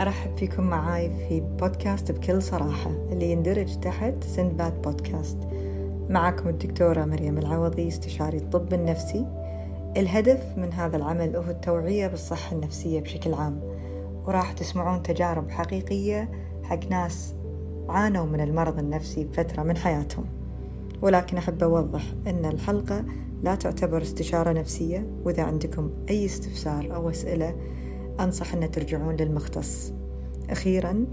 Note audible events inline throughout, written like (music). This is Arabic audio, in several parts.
أرحب فيكم معاي في بودكاست بكل صراحة اللي يندرج تحت سندباد بودكاست. معكم الدكتورة مريم العوضي استشاري الطب النفسي. الهدف من هذا العمل هو التوعية بالصحة النفسية بشكل عام وراح تسمعون تجارب حقيقية حق ناس عانوا من المرض النفسي بفترة من حياتهم. ولكن أحب أوضح أن الحلقة لا تعتبر استشارة نفسية وإذا عندكم أي استفسار أو أسئلة أنصح أن ترجعون للمختص. أخيرا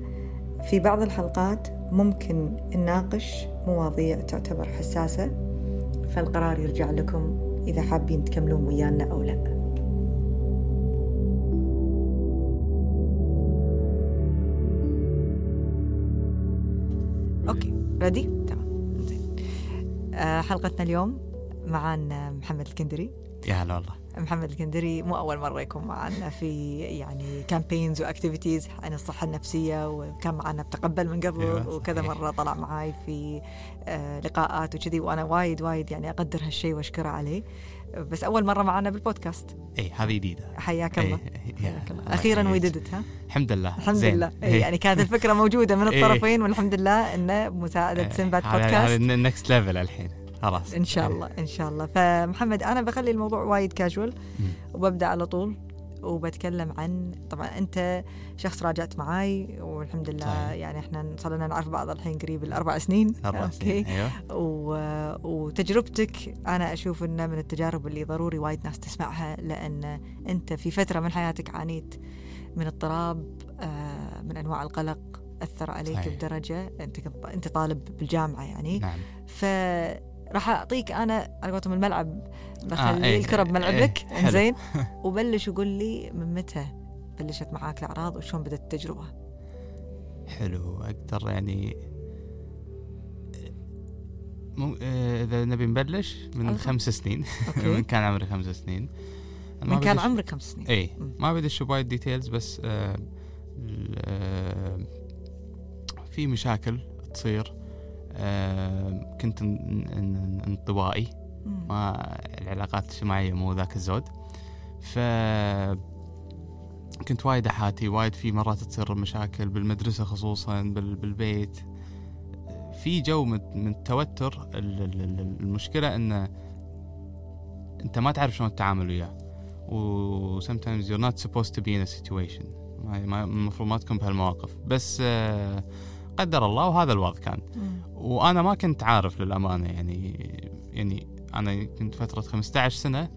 في بعض الحلقات ممكن نناقش مواضيع تعتبر حساسة فالقرار يرجع لكم إذا حابين تكملون ويانا أو لا. OK ready تمام زين آه، حلقتنا اليوم معانا محمد الكندري. يا هلا والله. محمد الكندري مو أول مرة يكون معنا في يعني campaigns و activities عن الصحة النفسية وكان معنا بتقبل من قبل أيوة، وكذا. مرة طلع معاي في آه، لقاءات وكذي وأنا وايد وايد يعني أقدر هالشيء وأشكره عليه بس أول مرة معنا بالبودكاست اي هذه جديدة حياك إيه، الله الله. الله أخيرا. ويددت ها الحمد لله الحمد زين. لله إيه. يعني كانت الفكرة موجودة من (laughs) إيه. الطرفين والحمد لله إنه بمساعدة إيه، سنباد هذا- هذا بودكاست ال next level الحين خلاص. إن شاء الله إن شاء الله. فمحمد أنا بخلي الموضوع وايد كاجوال. وببدأ على طول وبتكلم عن طبعا أنت شخص راجعت معاي والحمد لله صحيح. يعني إحنا صار لنا نعرف بعض الحين قريب الأربع سنين. أربع سنين أيوه. و... وتجربتك أنا أشوف إنه من التجارب اللي ضروري وايد ناس تسمعها لأن أنت في فترة من حياتك عانيت من اضطراب آه، من أنواع القلق أثر عليك صحيح. بدرجة أنت أنت طالب بالجامعة يعني. نعم. فراح أعطيك أنا على قولتهم الملعب بخلي إيه، الكرة بملعبك. إيه،. زين (laughs) وبلش وقول لي من متى بلشت معاك الأعراض وشلون بدت التجربة؟ حلو. أقدر يعني مو آه، إذا نبي نبلش من أها. خمس سنين. (laughs) من كان عمري خمس سنين. من كان عمرك خمس سنين. اي. ما بدش بوايد details بس آه آه في مشاكل تصير. آه كنت ان- ان- انطوائي. ما العلاقات الاجتماعية مو ذاك الزود. ف كنت وايد احاتي وايد في مرات تصير مشاكل بالمدرسة خصوصا بال- بالبيت. في جو من التوتر ال- ال- ال- المشكلة انه أنت ما تعرف شلون تتعامل وياه. و sometimes you're not supposed to be in a situation. المفروض ما تكون بهالمواقف. بس آه، قدر الله وهذا الوضع كان. وأنا ما كنت عارف للأمانة يعني يعني أنا كنت فترة 15 سنة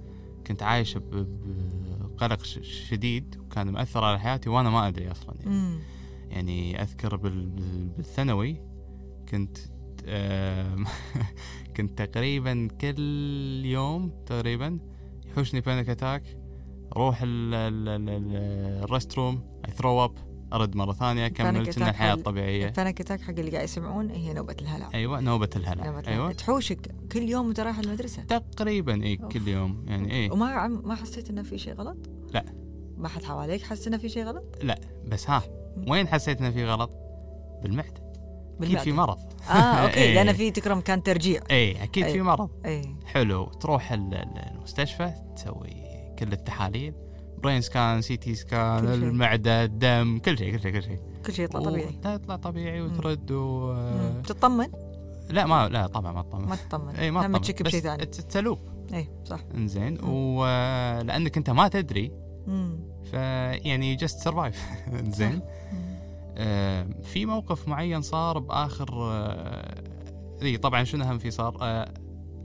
كنت عايش بقلق شديد وكان مأثر على حياتي وأنا ما أدري أصلا يعني, مم. يعني أذكر بال- بال- بالثانوي كنت (laughs) كنت تقريبا كل يوم تقريبا يحوشني panic attack أروح ال restroom I throw up أرد مرة ثانية اكمل كنا الحياة الطبيعية البانيك attack حق اللي قاعد يسمعون هي نوبة الهلع أيوه نوبة الهلع نوبة الهلع. أيوه تحوشك كل يوم وأنت رايح المدرسة تقريبا إي. كل يوم يعني إي وما ما حسيت إنه في شيء غلط؟ لا. ما حد حواليك حس إنه في شيء غلط؟ بس ها وين حسيت إنه في غلط؟ بالمعدة أكيد في. مرض آه أوكي (laughs) إيه. لأن في تكرم كان ترجيع إي أكيد أي. في مرض أي حلو تروح ال- ال- المستشفى تسوي كل التحاليل brain scan CT scan. المعدة الدم كل شيء كل شيء كل شيء. كل شيء يطلع طبيعي. لا يطلع طبيعي وترد و. تطمن؟ لا ما لا طبعا ما تطمن. ما تطمن. اي ما تطمن. تشك بشيء ثاني. تلوب اي صح. إنزين. ولانك أنت ما تدري. فيعني just survive إنزين. آه، في موقف معين صار بآخر آه، اي طبعا شنو أهم في صار؟ آه،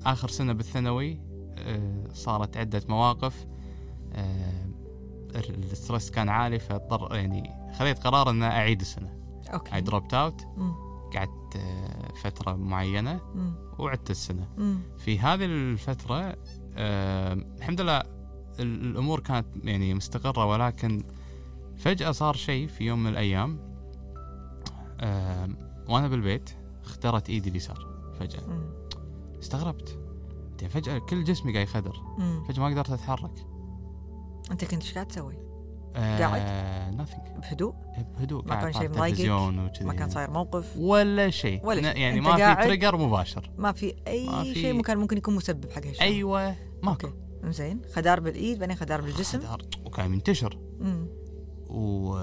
آخر سنة بالثانوي آه، صارت عدة مواقف. آه، ال stress كان عالي فاضطر يعني خذيت قرار إن أعيد السنة أوكي اي dropped out. قعدت آه، فترة معينة مم. وعدت السنة مم. في هذه الفترة آه، الحمد لله ال- الأمور كانت يعني مستقرة ولكن فجأة صار شيء في يوم من الأيام آه، وأنا بالبيت اخترت إيدي اليسار فجأة مم. استغربت فجأة كل جسمي قاعد يخدر. فجأة ما قدرت أتحرك أنت كنت إيش قاعد تسوي؟ آه قاعد؟ nothing بهدوء؟ بهدوء ما كان شيء مضايقك؟ ما كان صاير موقف؟ ولا شيء ولا شيء. يعني ما في تريجر مباشر ما في أي ما في- شيء ممكن ممكن يكون مسبب حق هالشيء أيوه ماكو زين خدار بالإيد بعدين خدار بالجسم خدار وكان منتشر مم. و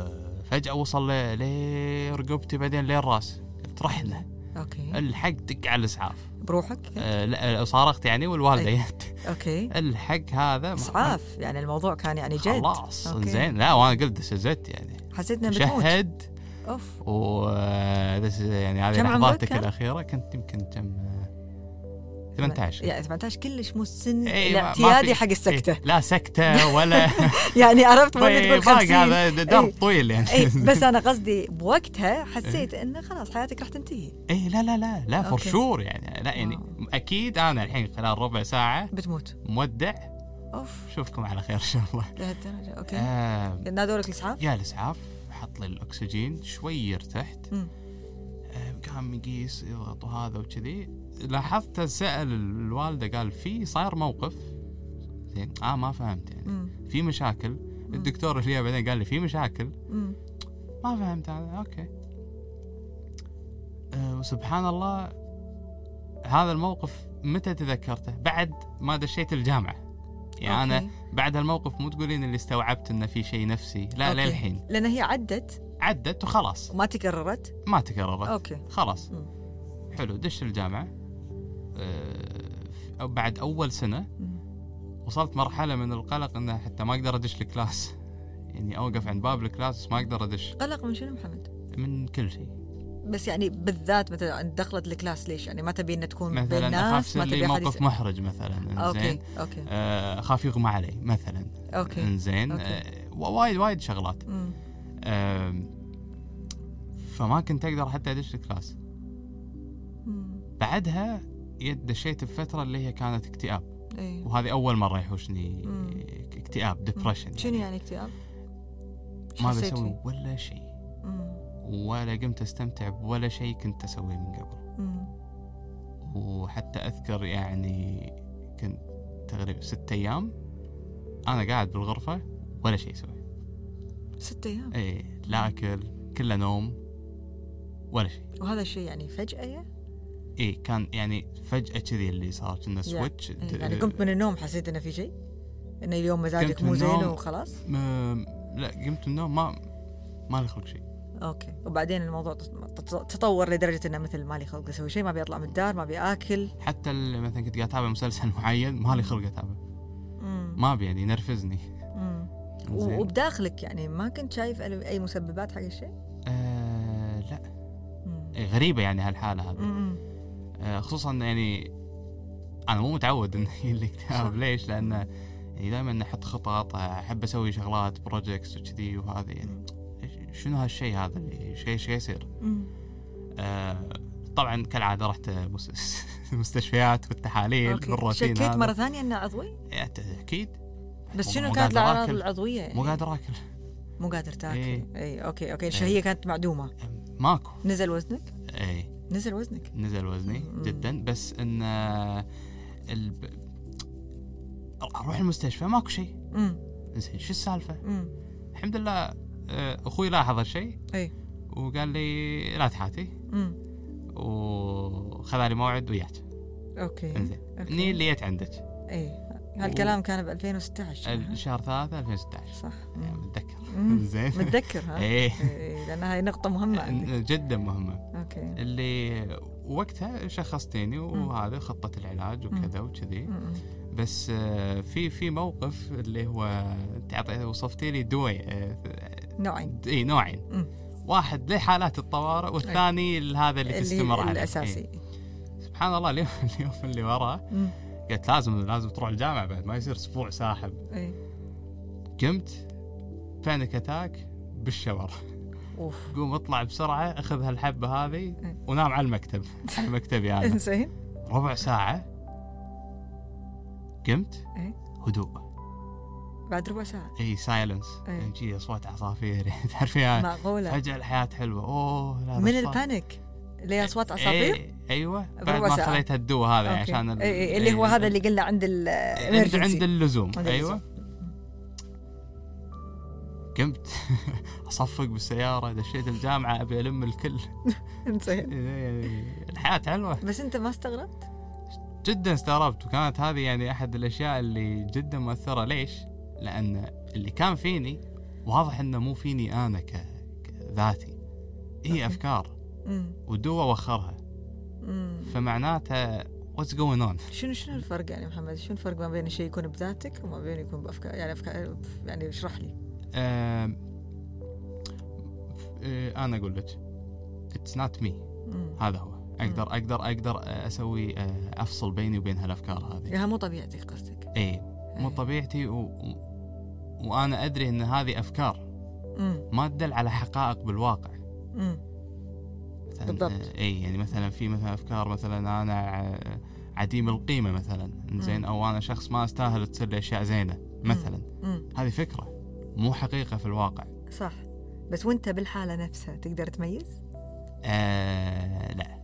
فجأة وصل لرقبتي بعدين للراس قلت رحنا أوكي الحق دق على الإسعاف بروحك آه لا صارخت يعني والوالده أي. جت أوكي. (laughs) الحق هذا إسعاف يعني الموضوع كان يعني جد. خلاص. زين. لا وأنا قلت دسزت يعني. حسيت إنه شهد. أوف. و آه، يعني هذه لحظاتك؟ الأخيرة. كنت يمكن كم؟ 18 يعني 18 كلش مو السن إيه، الاعتيادي حق السكتة. إيه، لا سكتة ولا (laughs) يعني عرفت ما تقول باقي 50 هذا درب إيه. طويل يعني. اي بس أنا (laughs) قصدي بوقتها حسيت انه خلاص حياتك راح تنتهي. اي لا لا لا لا for. sure يعني. لا يعني wow. أكيد أنا الحين خلال ربع ساعة بتموت. مودع. أوف. أشوفكم على خير إن شاء الله. لهالدرجه أوكي. آه نادوا لك الاسعاف؟ جاء الاسعاف حط لي الأكسجين شوي ارتحت قام يقيس يضغط وهذا وكذي. لاحظت سأل الوالدة قال في صاير موقف. زين آه ما فهمت يعني. مم. في مشاكل. الدكتور اللي بعدين قال لي في مشاكل. مم. ما فهمت هذا. أوكي. أه وسبحان الله هذا الموقف متى تذكرته؟ بعد ما دشيت الجامعة. يعني أنا أوكي. بعد هالموقف مو تقولين اللي استوعبت انه في شيء نفسي. لا أوكي. للحين. لأن هي عدت؟ عدت وخلاص. وما تكررت؟ ما تكررت. أوكي. خلاص. مم. حلو دش الجامعة. أه ف- بعد أول سنة. وصلت مرحلة من القلق إنه حتى ما أقدر أدش ال class. (laughs) يعني أوقف عند باب ال class ما أقدر أدش. قلق من شنو محمد؟ من كل شيء. بس يعني بالذات مثلا عند دخلت ال class ليش؟ يعني ما تبي انها تكون مثلا أخاف الناس لي موقف يس... محرج مثلا أوكي زين أوكي أخاف يغمى علي مثلا. أوكي إنزين. أوكي. آه، وايد وايد شغلات. فما كنت أقدر حتى أدش ال class. بعدها دشيت بفترة اللي هي كانت اكتئاب اي وهذه أول مرة يحوشني مم. اكتئاب depression شنو يعني اكتئاب؟ ما بسوي؟ ولا شيء. ولا قمت أستمتع بولا شيء كنت أسويه من قبل مم. وحتى أذكر يعني كنت تقريبا ست أيام أنا قاعد بالغرفة ولا شيء أسوي ست أيام اي لا أكل كله نوم ولا شيء وهذا الشيء يعني فجأة يا؟ اي كان يعني فجأة كذي اللي صار كنا switch إيه، يعني قمت من النوم حسيت إنه في شيء؟ انه اليوم مزاجك مو زين. وخلاص؟ م... لا قمت من النوم ما ما لي خلق شيء أوكي وبعدين الموضوع تط- تطور لدرجة إنه مثل مالي خلق أسوي شيء ما أبي أطلع من الدار ما أبي آكل حتى مثلا كنت قاعد أتابع مسلسل (laughs) معين ما لي خلق أتابع. ما أبي يعني ينرفزني (laughs) وبداخلك يعني ما كنت شايف أي مسببات حق الشيء؟ آه لا مم. إيه غريبة يعني هالحالة هذه خصوصا يعني أنا مو متعود انه يجي (laughs) لي اكتئاب صح. ليش؟ لأن يعني دائما أحط خطط أحب أسوي شغلات بروجكتس وكذي وهذا يعني شنو هالشيء هذا اللي إيش إيش يصير؟ آه طبعا كالعادة رحت مس- (laughs) مستشفيات والتحاليل أوكي بالروتين شكيت هذا مرة ثانية إنه عضوي؟ يعني أكيد بس شنو كانت الأعراض آكل. العضوية؟ يعني؟ مو قادر آكل مو قادر تاكل إيه. اي أوكي أوكي إيه. الشهية كانت معدومة ماكو نزل وزنك؟ اي نزل وزنك. نزل وزني. جدا. بس إن الب... أروح المستشفى ماكو شيء. زين شو السالفة؟ الحمد لله آه، أخوي لاحظ هالشيء إي. وقال لي لا تحاتي. وخذ لي موعد وياك. أوكي. إنزين. إني اللي جيت عندك. إي. هالكلام كان ب 2016 ها؟ الشهر 3 2016 صح. يعني مم. متذكر. زين متذكر ها؟ إيه، لأن هاي نقطة مهمة عندك. جدا مهمة. أوكي. اللي وقتها شخصتيني وهذا خطة العلاج وكذا وكذي. بس آه، في في موقف اللي هو انت أعطي- وصفتي لي دواء آه، نوعين. إي نوعين. مم. واحد لحالات الطوارئ والثاني هذا اللي تستمر عليه. الأساسي. إيه. سبحان الله اليوم (laughs) اليوم اللي وراه. قلت لازم لازم تروح الجامعة بعد ما يصير أسبوع ساحب. إي. قمت panic attack بال shower. أوف. قوم اطلع بسرعة أخذ هالحبة هذه إيه. ونام على المكتب (laughs) على مكتبي أنا. إنزين. ربع ساعة. قمت. إيه. هدوء. بعد ربع ساعة. إي silence. تجي أصوات عصافير. (laughs) تعرفين معقولة. فجأة الحياة حلوة. أوه لا من ال panic؟ اللي أصوات عصافير؟ أيوه. بعد ما ساعة. خذيت الدواء هذا أوكي. عشان ال- إيه، إيه، اللي هو هذا اللي قلنا عند ال عند, اللزوم. أيوه. قمت. (laughs) أصفق بالسيارة دشيت الجامعة أبي ألم الكل. (laughs) انزين (laughs) يعني الحياة حلوة. بس أنت ما استغربت؟ جدا استغربت وكانت هذه يعني أحد الأشياء اللي جدا مؤثرة. ليش؟ لأن اللي كان فيني واضح إنه مو فيني أنا ك... ذاتي هي. أفكار. مم. ودو اوخرها مم. فمعناته what's going on شنو شنو الفرق يعني محمد؟ شنو الفرق ما بين شيء يكون بذاتك وما بين يكون بافكار يعني افكار يعني اشرح لي. أنا أقول لك it's not me مم. هذا هو أقدر أقدر أقدر أسوي آه، أفصل بيني وبين هالأفكار هذه يعني مو طبيعتك قصدك إي مو. طبيعتي و... وأنا أدري إن هذه أفكار مم. ما تدل على حقائق بالواقع مم. مثلا بالضبط. آه، إي يعني مثلا في مثلا أفكار مثلا أنا عديم القيمة مثلا زين مم. أو أنا شخص ما أستاهل تصير لي أشياء زينة مثلا مم. هذه فكرة مو حقيقة في الواقع صح بس وانت بالحالة نفسها تقدر تميز؟ آه لا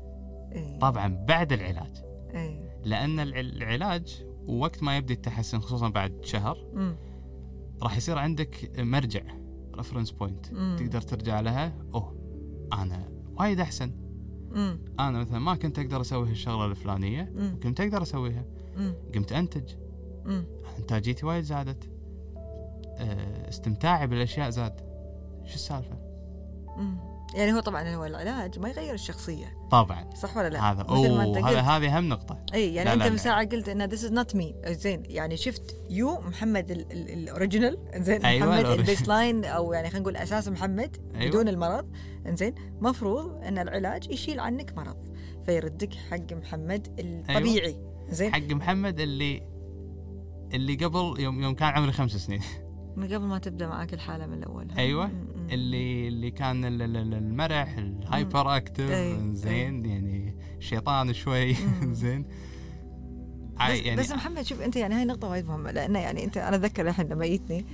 إيه طبعا بعد العلاج إيه لأن الع- العلاج وقت ما يبدأ التحسن خصوصا بعد شهر. راح يصير عندك مرجع reference point. تقدر ترجع لها أوه أنا وايد أحسن مم. أنا مثلا ما كنت أقدر أسوي هالشغلة الفلانية مم. كنت أقدر أسويها مم. قمت أنتج مم. إنتاجيتي وايد زادت استمتاعي بالأشياء زاد شو السالفة. يعني هو طبعا هو العلاج ما يغير الشخصية. طبعا. صح ولا لا؟ هذا أوه هذا هذه أهم نقطة. إي يعني لا، أنت من. ساعه قلت ان this is not me زين يعني شفت you محمد ال- ال- ال original زين أيوة، محمد. ال baseline أو يعني خلينا نقول أساس محمد أيوة. بدون المرض. زين مفروض إن العلاج يشيل عنك مرض فيردك حق محمد الطبيعي. زين. حق محمد اللي اللي قبل يوم يوم كان عمري خمس سنين. (laughs) من قبل ما تبدأ معك الحالة من الأول أيوه م- م. اللي اللي كان ال- ال- ال- المرح ال hyperactive أي، زين يعني شيطان شوي مم. (laughs) زين بس, يعني بس محمد شوف أنت يعني هاي نقطة وايد مهمة لأنه يعني أنت أنا أتذكر الحين لما جيتني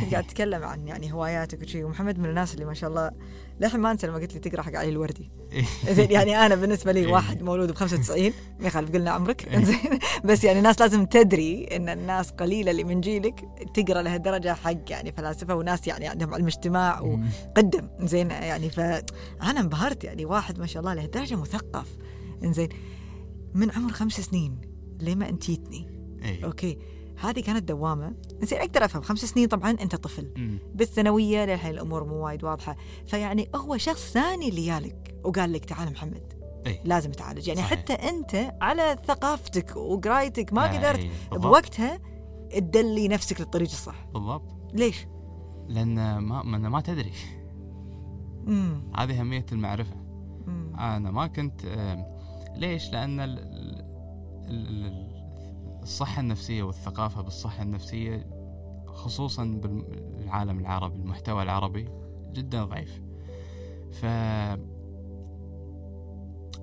كنت قاعد (laughs) تتكلم عن يعني هواياتك وشي ومحمد من الناس اللي ما شاء الله للحين ما أنسى لما قلت لي تقرأ حق علي الوردي. (laughs) زين يعني أنا بالنسبة لي إيه. واحد مولود ب 95 ما يخالف قلنا عمرك. إيه. زين. بس يعني الناس لازم تدري إن الناس قليلة اللي من جيلك تقرأ لهالدرجة حق يعني فلاسفة وناس يعني عندهم علم اجتماع و... مم. قدم زين يعني فانا انبهرت يعني واحد ما شاء الله لهالدرجة مثقف. إنزين من عمر خمس سنين لما أنت جيتني. اي أوكي. هذه كانت دوامة. زين أقدر أفهم. خمس سنين طبعا أنت طفل. مم. بالثانوية للحين الأمور مو وايد واضحة. فيعني هو شخص ثاني اللي جالك وقال لك تعال محمد. إي. لازم تعالج. يعني صحيح. حتى أنت على ثقافتك وقرايتك ما آه، قدرت بالضبط. بوقتها تدلي نفسك للطريق الصح. بالضبط. ليش؟ لأن ما ما, ما تدري. هذه أهمية المعرفة. أمم. أنا ما كنت ليش؟ لأن ال- ال- ال- ال- الصحه النفسية والثقافة بالصحة النفسية خصوصا بالعالم العربي المحتوى العربي جدا ضعيف ف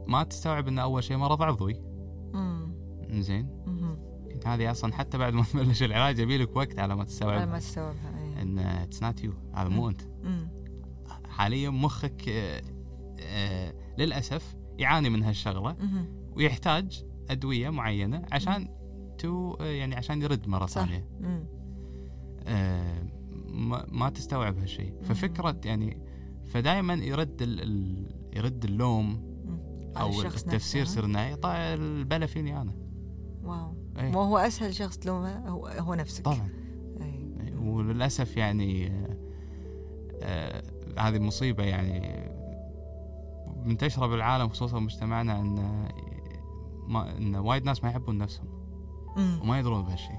ما تستوعب إن أول شيء مرض عضوي أمم. زين. هذه أصلا حتى بعد ما تبلش العلاج يبي لك وقت على ما على تستوعب ما تستوعبها إيه. إن it's not you هذا مو أنت أمم. حاليا مخك آه، آه، للأسف يعاني من هالشغلة. ويحتاج أدوية معينة عشان تو يعني عشان يرد مرة. ثانية. آه، ما, ما تستوعب هالشيء ففكرة يعني فدائما يرد ال ال يرد اللوم أو التفسير نفسه، طيب البلا فيني أنا واو أي. هو أسهل شخص تلومه هو هو نفسك طبعا أي. أي. وللأسف يعني آه، آه، هذه مصيبة يعني منتشرة بالعالم خصوصا مجتمعنا إن ما إن وايد ناس ما يحبون نفسهم. وما يدرون بهالشيء.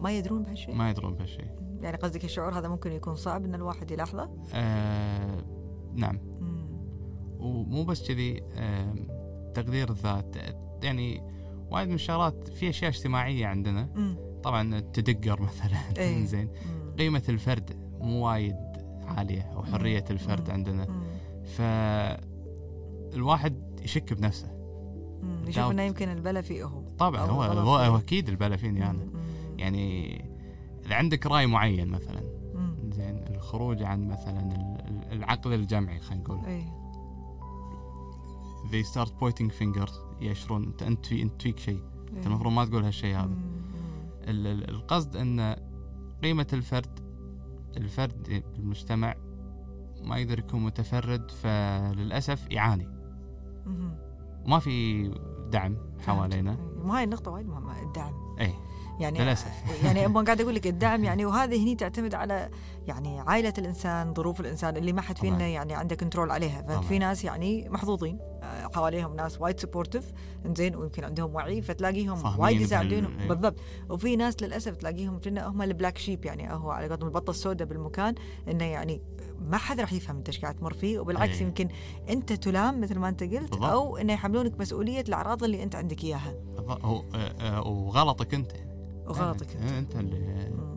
ما يدرون بهالشيء ما يدرون بهالشيء يعني قصدك الشعور هذا ممكن يكون صعب إن الواحد يلاحظه آه نعم أمم. ومو بس كذي آم، تقدير الذات يعني وايد من الشغلات في أشياء اجتماعية عندنا أمم. طبعا التدقر (laughs) مثلا إيه. زين. قيمة الفرد مو وايد عالية أو حرية الفرد مم. عندنا. فالواحد يشك بنفسه doubt. إنه يمكن البلا فيه هو. طبعا هو هو. هو أكيد البلا فيني أنا أمم. يعني إذا عندك رأي معين مثلا. زين الخروج عن مثلا ال- ال- العقل الجمعي خلينا نقول. اي they start pointing fingers يأشرون انت أنت في أنت فيك شيء. أنت المفروض ما تقول هالشيء هذا. القصد إن قيمة الفرد الفرد بالمجتمع ما يقدر يكون متفرد فللأسف يعاني. أمم. ما في دعم حوالينا فهمت. إيه. النقطة وايد مهمة الدعم اي يعني للأسف (laughs) يعني أبغى (laughs) قاعد أقول لك الدعم يعني وهذه هني تعتمد على يعني عائلة الإنسان ظروف الإنسان اللي ما حد فينا. يعني عنده control عليها ففي. ناس يعني محظوظين آه، حواليهم ناس وايد supportive إنزين ويمكن عندهم وعي فتلاقيهم وايد يساعدونهم أيوة. بالضبط وفي ناس للأسف تلاقيهم هم ال black sheep يعني هو على قولتهم البطة السوداء بالمكان إنه يعني ما حد راح يفهم انت إيش قاعد تمر فيه وبالعكس أي. يمكن انت تلام مثل ما انت قلت بالضبط. أو إنه يحملونك مسؤولية الأعراض اللي أنت عندك إياها بالضبط. هو آه، آه، وغلطك أنت وغلطك أنت انت أنت اللي.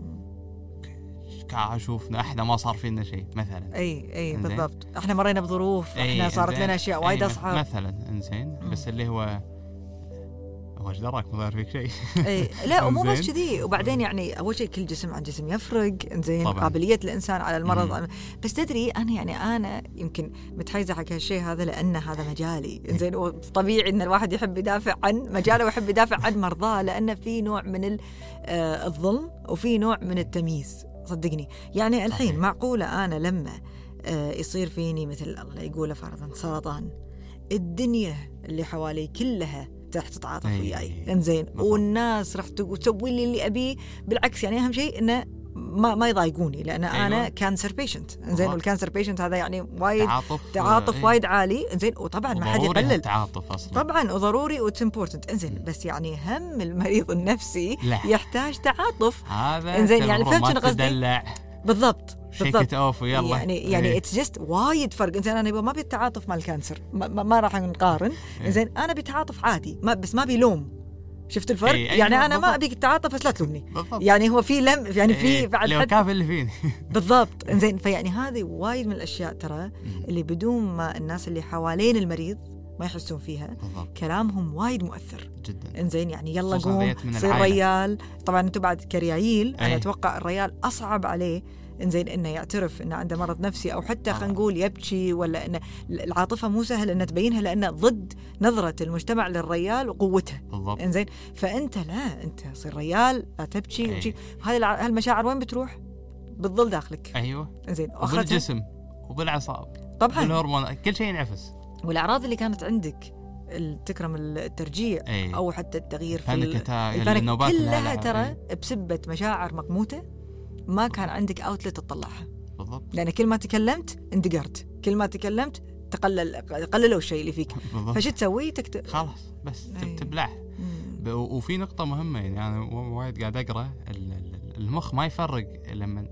قاعد اشوفنا إحنا ما صار فينا شيء مثلا أي أي. بالضبط إحنا مرينا بظروف إحنا صارت. لنا أشياء وايد أصعب مثلا إنزين بس اللي هو هو إيش دراك ما فيك شيء اي لا (laughs) ومو بس. كذي وبعدين يعني أول شيء كل جسم عن جسم يفرق إنزين طبعاً. قابلية الإنسان على المرض مم. بس تدري أنا يعني أنا يمكن متحيزة حق هالشيء هذا لأن هذا مجالي إنزين وطبيعي إن الواحد يحب يدافع عن مجاله ويحب يدافع عن مرضاه لأن في نوع من آه، الظلم وفي نوع من التمييز صدقني يعني الحين. معقولة أنا لما آه، يصير فيني مثل الله يقوله فرضا سرطان الدنيا اللي حوالي كلها راح تتعاطف أي. وياي إنزين بالضبط. والناس راح تسوي لي اللي أبيه بالعكس يعني أهم شيء إنه ما ما يضايقوني لأن أيوة. أنا cancer patient إنزين بالضبط. وال cancer patient هذا يعني وايد تعاطف تعاطف إي. وايد عالي إنزين وطبعا ما حد يقلل هالتعاطف أصلا طبعا وضروري و it's important إنزين. بس يعني هم المريض النفسي لا يحتاج تعاطف هذا إنزين، أنت يعني فهمت شنو قصدي؟ بالضبط shake it off ويلا يعني يعني إيه. it's just وايد فرق. إنزين أنا ما بيتعاطف مع ال cancer. ما, ما, ما راح نقارن إيه. زين أنا بتعاطف عادي ما بس ما blame شفت الفرق؟ إيه، أيوة، يعني أنا ما بالضبط. أبيك تتعاطف بس لا تلومني. بالضبط. يعني هو في لم يعني في إيه، بعد لو حد كافي اللي فيني. (laughs) بالضبط. إنزين فيعني هذه وايد من الأشياء ترى اللي بدون ما الناس اللي حوالين المريض ما يحسون فيها. بالضبط. كلامهم وايد مؤثر. جدا. إنزين يعني يلا قوم صير. ريال. طبعا أنتم بعد كريايل أنا أي. أتوقع الريال أصعب عليه إنزين إنه يعترف إنه عنده مرض نفسي أو حتى خلينا طبعاً. نقول يبكي ولا إنه العاطفة مو سهل انه تبينها لأنه ضد نظرة المجتمع للريال وقوته. بالضبط. إنزين فأنت لا أنت صير ريال لا تبكي أي. وشي هذه هالمشاعر وين بتروح؟ بتظل داخلك. أيوه. إنزين وبالجسم. وبالأعصاب. طبعا. بالهرمون كل شيء ينعفس. والأعراض اللي كانت عندك تكرم الترجيع اي أو حتى التغيير في panic ال- attack ال panic النوبات كلها الهلع. ترى إي، بسبة مشاعر مقموتة. ما كان عندك outlet تطلعها. بالضبط. لأن كل ما تكلمت اندقرت كل ما تكلمت تقلل قللوا الشيء اللي فيك. فشو تسوي؟ تكتب خلاص بس إي. تب- تبلع ب- وفي نقطة مهمة يعني أنا و- وايد قاعد ال- المخ ما يفرق لما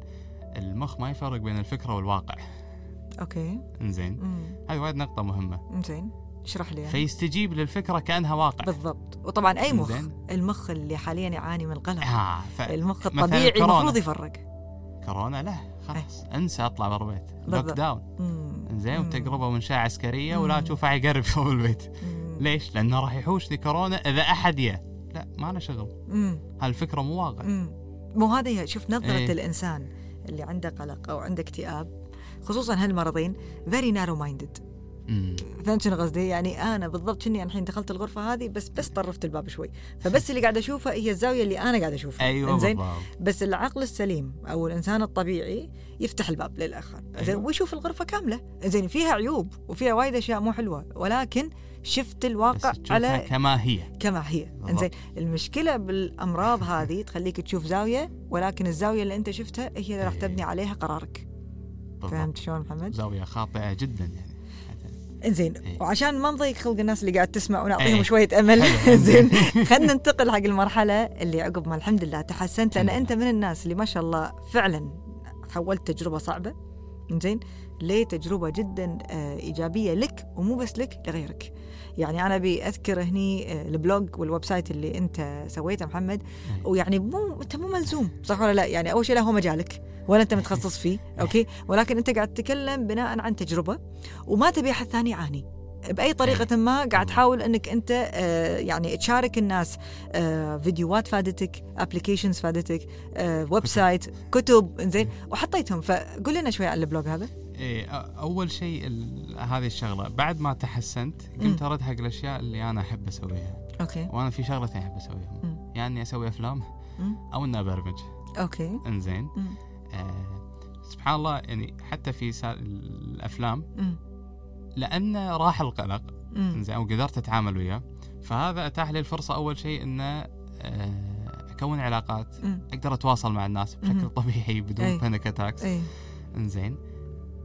المخ ما يفرق بين الفكرة والواقع. أوكي. إنزين. هذه وايد نقطة مهمة. زين اشرح لي يعني. فيستجيب للفكرة كأنها واقع بالضبط وطبعا أي مخ. المخ اللي حاليا يعاني من القلق آه ف... المخ الطبيعي. المفروض يفرق كورونا لا خلاص انسى اطلع برا البيت lock. down. زين مم. وتجربة منشاة عسكرية ولا. تشوف أحد يقرب (laughs) فوق البيت مم. ليش؟ لأنه راح يحوش لي كورونا إذا أحد يه لا ما له شغل مم. هالفكرة مو واقع مم. مو هذا شوف نظرة إيه. الإنسان اللي عنده قلق أو عنده اكتئاب خصوصا هالمرضين narrow minded مم. فهمت شنو قصدي؟ يعني أنا بالضبط شني الحين دخلت الغرفة هذه بس بس طرفت الباب شوي. فبس اللي قاعد أشوفه هي الزاوية اللي أنا قاعد أيوة إنزين؟ بالضبط. بس العقل السليم أو الإنسان الطبيعي يفتح الباب للآخر. زين أيوة. ويشوف الغرفة كاملة. زين فيها عيوب وفيها وايد أشياء مو حلوة ولكن شفت الواقع على كما هي. كما هي. إنزين المشكلة بالأمراض هذه تخليك تشوف زاوية ولكن الزاوية اللي أنت شفتها هي اللي راح إيه. تبني عليها قرارك. بالضبط. فهمت شلون محمد؟ زاوية خاطئة جدا يعني. انزين إيه. وعشان ما نضيق خلق الناس اللي قاعد تسمع ونعطيهم إيه. شوية أمل. (laughs) زين خلينا ننتقل حق المرحلة اللي عقب ما الحمد لله تحسنت لأن أنت من الناس اللي ما شاء الله فعلا حولت تجربة صعبة زين لتجربه جدا آه، إيجابية لك ومو بس لك لغيرك. يعني أنا ابي اذكر هني آه، ال blog وال website اللي أنت سويته محمد إيه. ويعني مو أنت مو ملزوم صح ولا لا؟ يعني أول شيء لا هو مجالك ولا أنت متخصص فيه أوكي؟ ولكن أنت قاعد تتكلم بناء عن تجربة وما تبي أحد ثاني يعاني. بأي طريقة ما قاعد تحاول إنك أنت آه، يعني تشارك الناس آه، فيديوهات فادتك applications فادتك آه، website (laughs) كتب إنزين. وحطيتهم. فقول لنا شوي عن ال blog هذا. إيه أول شيء هذه الشغلة. بعد ما تحسنت قمت أرد حق الأشياء اللي أنا أحب أسويها. أوكي. وأنا في شغلتين أحب اسويهم مم. يعني اني أسوي أفلام. أو اني ابرمج أوكي. إنزين. آه سبحان الله يعني حتى في الأفلام مم. لأن راح القلق. إنزين وقدرت أتعامل وياه فهذا أتاح لي الفرصة أول شيء انه آه، أكون علاقات. أقدر أتواصل مع الناس بشكل. طبيعي بدون. panic attacks إنزين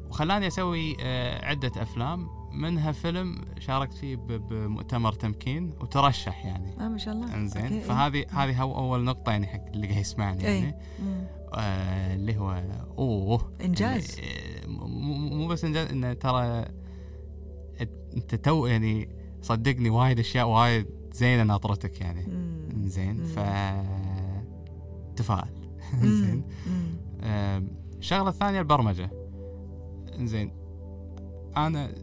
وخلاني أسوي آه، عدة أفلام منها فيلم شاركت فيه بمؤتمر تمكين وترشح يعني آه ما شاء الله إنزين. فهذه هذه هو أول نقطه يعني حق اللي قاعد يسمعني. يعني. آه اللي هو أوه مو- مو مو بس إنجاز إنه ترى انت تو يعني صدقني وايد أشياء وايد زينة ناطرتك يعني. زين. ف تفائل. (laughs) زين الشغلة الثانية البرمجة زين أنا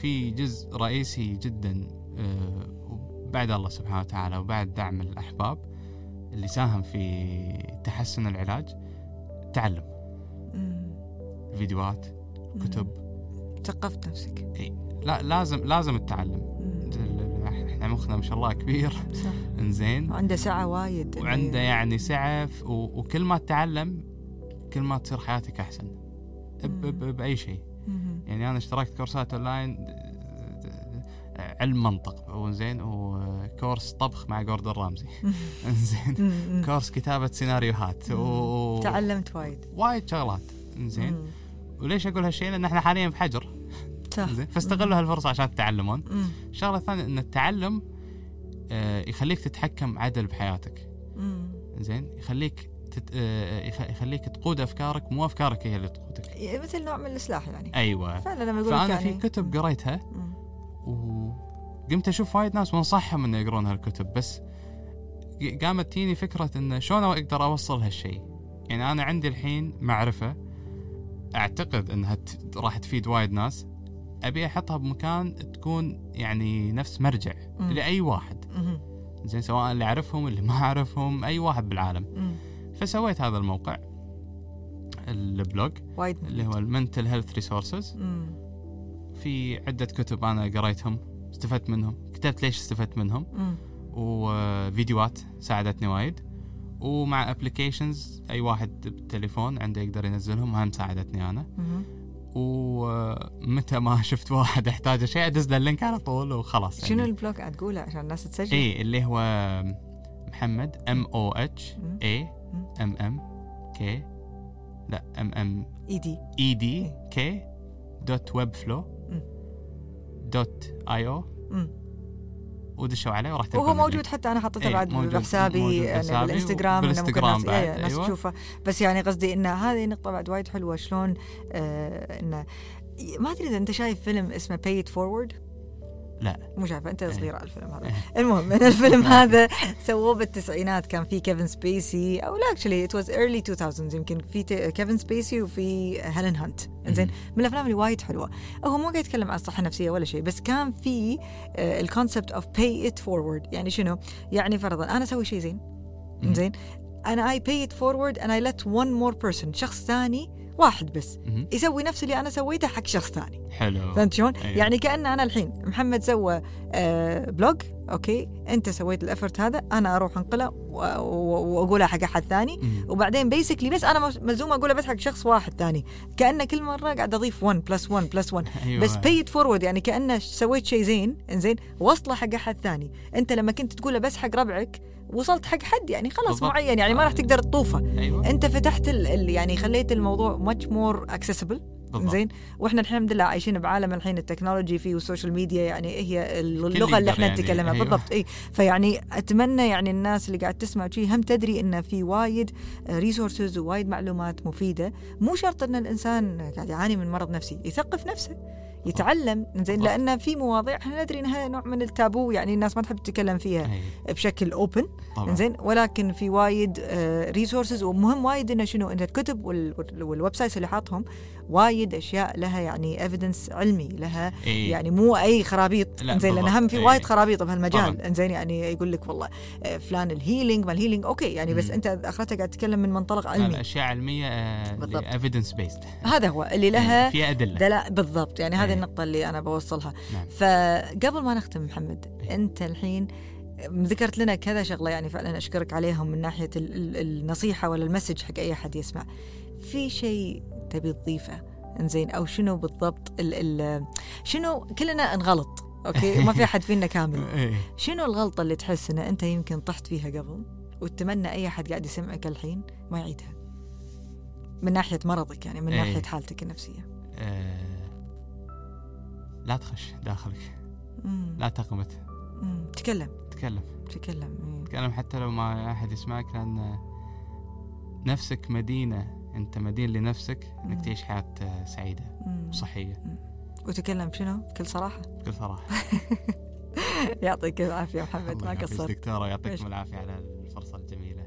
في جزء رئيسي جدا آه، بعد الله سبحانه وتعالى وبعد دعم الأحباب اللي ساهم في تحسن العلاج التعلم مم. فيديوهات كتب ثقفت نفسك. لا لازم لازم التعلم مم. إحنا مخنا ما شاء الله كبير. صح. إنزين. وعنده سعة وايد. وعنده يعني سعه وكل ما تتعلم كل ما تصير حياتك أحسن. بأي شيء. يعني أنا اشتركت كورسات أونلاين. علم منطق. وزين وكورس طبخ مع جوردن رامزي. (laughs) زين. كورس كتابة سيناريوهات. و... تعلمت وايد. وايد شغلات. زين. وليش أقول هالشيء؟ لأن إحنا حاليا في حجر. صح. زين فاستغلوا هالفرصة عشان تتعلمون. الشغله الثانية إن التعلم آه، يخليك تتحكم عدل بحياتك. زين يخليك تت... آه، يخ- يخليك تقود أفكارك مو أفكارك هي اللي تقودك. مثل نوع من الإصلاح يعني. أيوه. فعلا لما يقول فأنا يعني. في كتب قريتها. وقمت أشوف وايد ناس وأنصحهم إنه يقرون هالكتب بس قامت تجيني فكرة انه شلون أقدر أوصل هالشيء يعني أنا عندي الحين معرفة أعتقد إنها ت- راح تفيد وايد ناس. أبي أحطها بمكان تكون يعني نفس مرجع مم. لأي واحد مم. زين سواء اللي أعرفهم اللي ما أعرفهم أي واحد بالعالم مم. فسويت هذا الموقع ال blog وايد اللي هو ال mental health resources. في عدة كتب أنا قريتهم استفدت منهم كتبت ليش استفدت منهم مم. وفيديوهات ساعدتني وايد ومع applications أي واحد بالتليفون عنده يقدر ينزلهم هم ساعدتني أنا مم. ومتى ما (laughs) شفت واحد يحتاج شيء أدز له ال link على طول وخلاص شنو يعني. ال blog قاعد تقوله عشان الناس تسجل؟ اي اللي هو محمد ام أو اتش. اي ام ام كي لا ام ام اي دي اي دي كي دوت ويب فلو. دوت اي أو. ودشوا عليه وراح وهو موجود. حتى أنا حطيته إيه، بعد بحسابي يعني بحسابي بالإنستغرام ناس, بعد، إيه ناس أيوة. تشوفه بس يعني قصدي ان هذه نقطة بعد وايد حلوة شلون آه انه ما أدري إذا أنت شايف فيلم اسمه باي ات فورورد لا. مو شايفة أنت إيه. صغير على الفيلم هذا. إيه. المهم (laughs) من الفيلم هذا سووه بالتسعينات كان في كيفن سبيسي أو لا actually it was early 2000 يمكن في كيفن سبيسي وفي هيلين هانت. إنزين من الأفلام اللي وايد حلوة. هو مو قاعد يتكلم عن الصحة النفسية ولا شيء بس كان في ال concept of pay it forward يعني شنو؟ يعني فرضا أنا أسوي شيء زين. زين أنا I pay it forward and I let one more person شخص ثاني واحد بس. يسوي نفس اللي أنا سويته حق شخص ثاني حلو فهمت شلون؟ أيوة. يعني كأن أنا الحين محمد سوى آه blog أوكي أنت سويت ال effort هذا أنا أروح أنقله وأقولها حق أحد ثاني مم. وبعدين basically بس أنا مس- ملزوم اقولها بس حق شخص واحد ثاني كأنه كل مرة قاعد أضيف 1 plus 1 plus 1 أيوة. بس pay it forward يعني كأنه سويت شيء زين إنزين وصله حق أحد ثاني أنت لما كنت تقوله بس حق ربعك وصلت حق حد يعني خلاص بالضبط. معين يعني ما راح تقدر تطوفه. أيوه. أنت فتحت ال يعني خليت الموضوع more accessible. بالضبط. زين؟ وإحنا الحمد لله عايشين بعالم الحين التكنولوجي فيه والسوشيال ميديا يعني هي اللغة اللي إحنا يعني، نتكلمها. أيوة. بالضبط. إي. فيعني أتمنى يعني الناس اللي قاعد تسمع شيء هم تدري إن في وايد resources ووايد معلومات مفيدة. مو شرط إن الإنسان قاعد يعاني من مرض نفسي يثقف نفسه. يتعلم زين. لأن في مواضيع إحنا ندري إنها نوع من التابو يعني الناس ما تحب تتكلم فيها أي. بشكل open زين ولكن في وايد resources ومهم وايد إنه شنو ان الكتب وال- وال- وال websites اللي حاطهم وايد أشياء لها يعني evidence علمي لها إيه. يعني مو أي خرابيط لا، زين لأن. هم في إيه. وايد خرابيط بهالمجال. انزين يعني يقول لك والله آه، فلان ال healing ما ال healing okay يعني بس مم. أنت أخرتها قاعد تتكلم من منطلق علمي اشياء علميه. evidence based هذا هو اللي لها فيها أدلة بالضبط يعني إيه. النقطة اللي أنا بوصلها نعم. فقبل ما نختم محمد. أنت الحين ذكرت لنا كذا شغلة يعني فعلا أشكرك عليهم من ناحية ال- ال- النصيحة ولا ال message حق أي أحد يسمع في شيء تبي تضيفه إنزين أو شنو بالضبط ال ال شنو كلنا نغلط okay ما في أحد فينا كامل (laughs) إيه. شنو الغلطة اللي تحس أن أنت يمكن طحت فيها قبل وتتمنى أي أحد قاعد يسمعك الحين ما يعيدها من ناحية مرضك يعني من إيه. ناحية حالتك النفسية آه لا تخش داخلك مم. لا تقمت مم. تكلم تكلم تكلم إيه. تكلم حتى لو ما أحد يسمعك لأن نفسك مدينة أنت مدين لنفسك. أنك تعيش حياة سعيدة. وصحية وتكلم شنو بكل صراحة (laughs) بكل صراحة يعطيك العافية محمد ما قصرت دكتورة. يعطيكم العافية على الفرصة الجميلة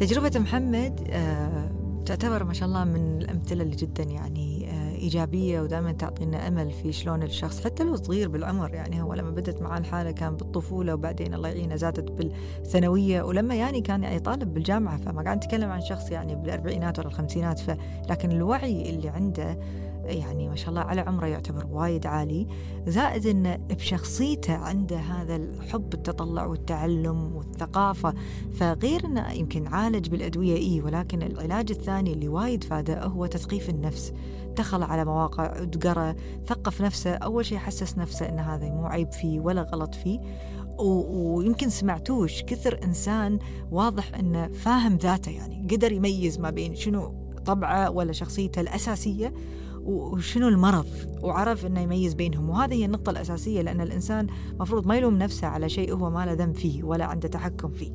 تجربة محمد آه، تعتبر ما شاء الله من الأمثلة اللي جدا يعني آه، إيجابية ودائما تعطينا أمل في شلون الشخص حتى لو صغير بالعمر يعني هو لما بدت معاه الحالة كان بالطفولة وبعدين الله يعينه زادت بالثانوية ولما يعني كان يعني طالب بالجامعة فما قاعد نتكلم عن شخص يعني بالأربعينات ولا الخمسينات ف لكن الوعي اللي عنده يعني ما شاء الله على عمره يعتبر وايد عالي زائد انه بشخصيته عنده هذا الحب التطلع والتعلم والثقافة. فغير إنه يمكن عالج بالأدوية إي ولكن العلاج الثاني اللي وايد فاده هو تثقيف النفس. دخل على مواقع قرأ ثقف نفسه. أول شيء حسس نفسه إن هذا مو عيب فيه ولا غلط فيه. ويمكن سمعتوش كثر إنسان واضح انه فاهم ذاته يعني قدر يميز ما بين شنو طبعه ولا شخصيته الأساسية وشنو المرض؟ وعرف إنه يميز بينهم. وهذه هي النقطة الأساسية لأن الإنسان مفروض ما يلوم نفسه على شيء هو ما له ذنب فيه ولا عنده تحكم فيه.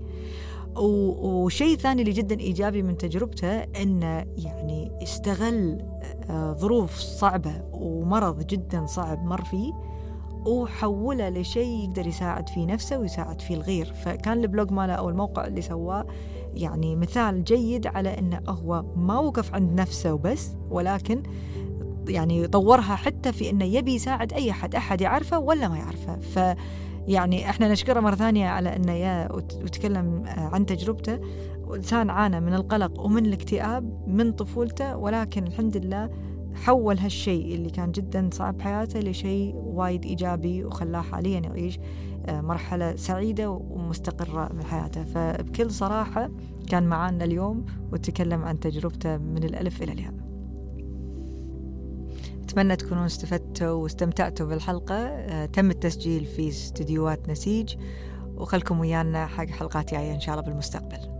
وشيء ثاني اللي جدا إيجابي من تجربته أنه يعني استغل آه، ظروف صعبة ومرض جدا صعب مر فيه وحوله لشيء يقدر يساعد فيه نفسه ويساعد فيه الغير. فكان البلوج ماله أو الموقع اللي سواه يعني مثال جيد على أنه هو ما وقف عند نفسه وبس ولكن يعني طورها حتى في إنه يبي يساعد أي احد أحد يعرفه ولا ما يعرفه. ف يعني إحنا نشكره مرة ثانية على إنه يا وت- وتكلم عن تجربته. إنسان عانى من القلق ومن الاكتئاب من طفولته ولكن الحمد لله حول هالشيء اللي كان جدا صعب بحياته لشيء وايد إيجابي وخلاه حاليا يعيش آه، مرحلة سعيدة ومستقرة من حياته. فبكل صراحة كان معانا اليوم وتكلم عن تجربته من الألف إلى الياء. أتمنى تكونوا استفدتوا واستمتعتوا بالحلقة. آه، تم التسجيل في استديوهات نسيج وخلكم ويانا حق حلقات جاية إن شاء الله بالمستقبل.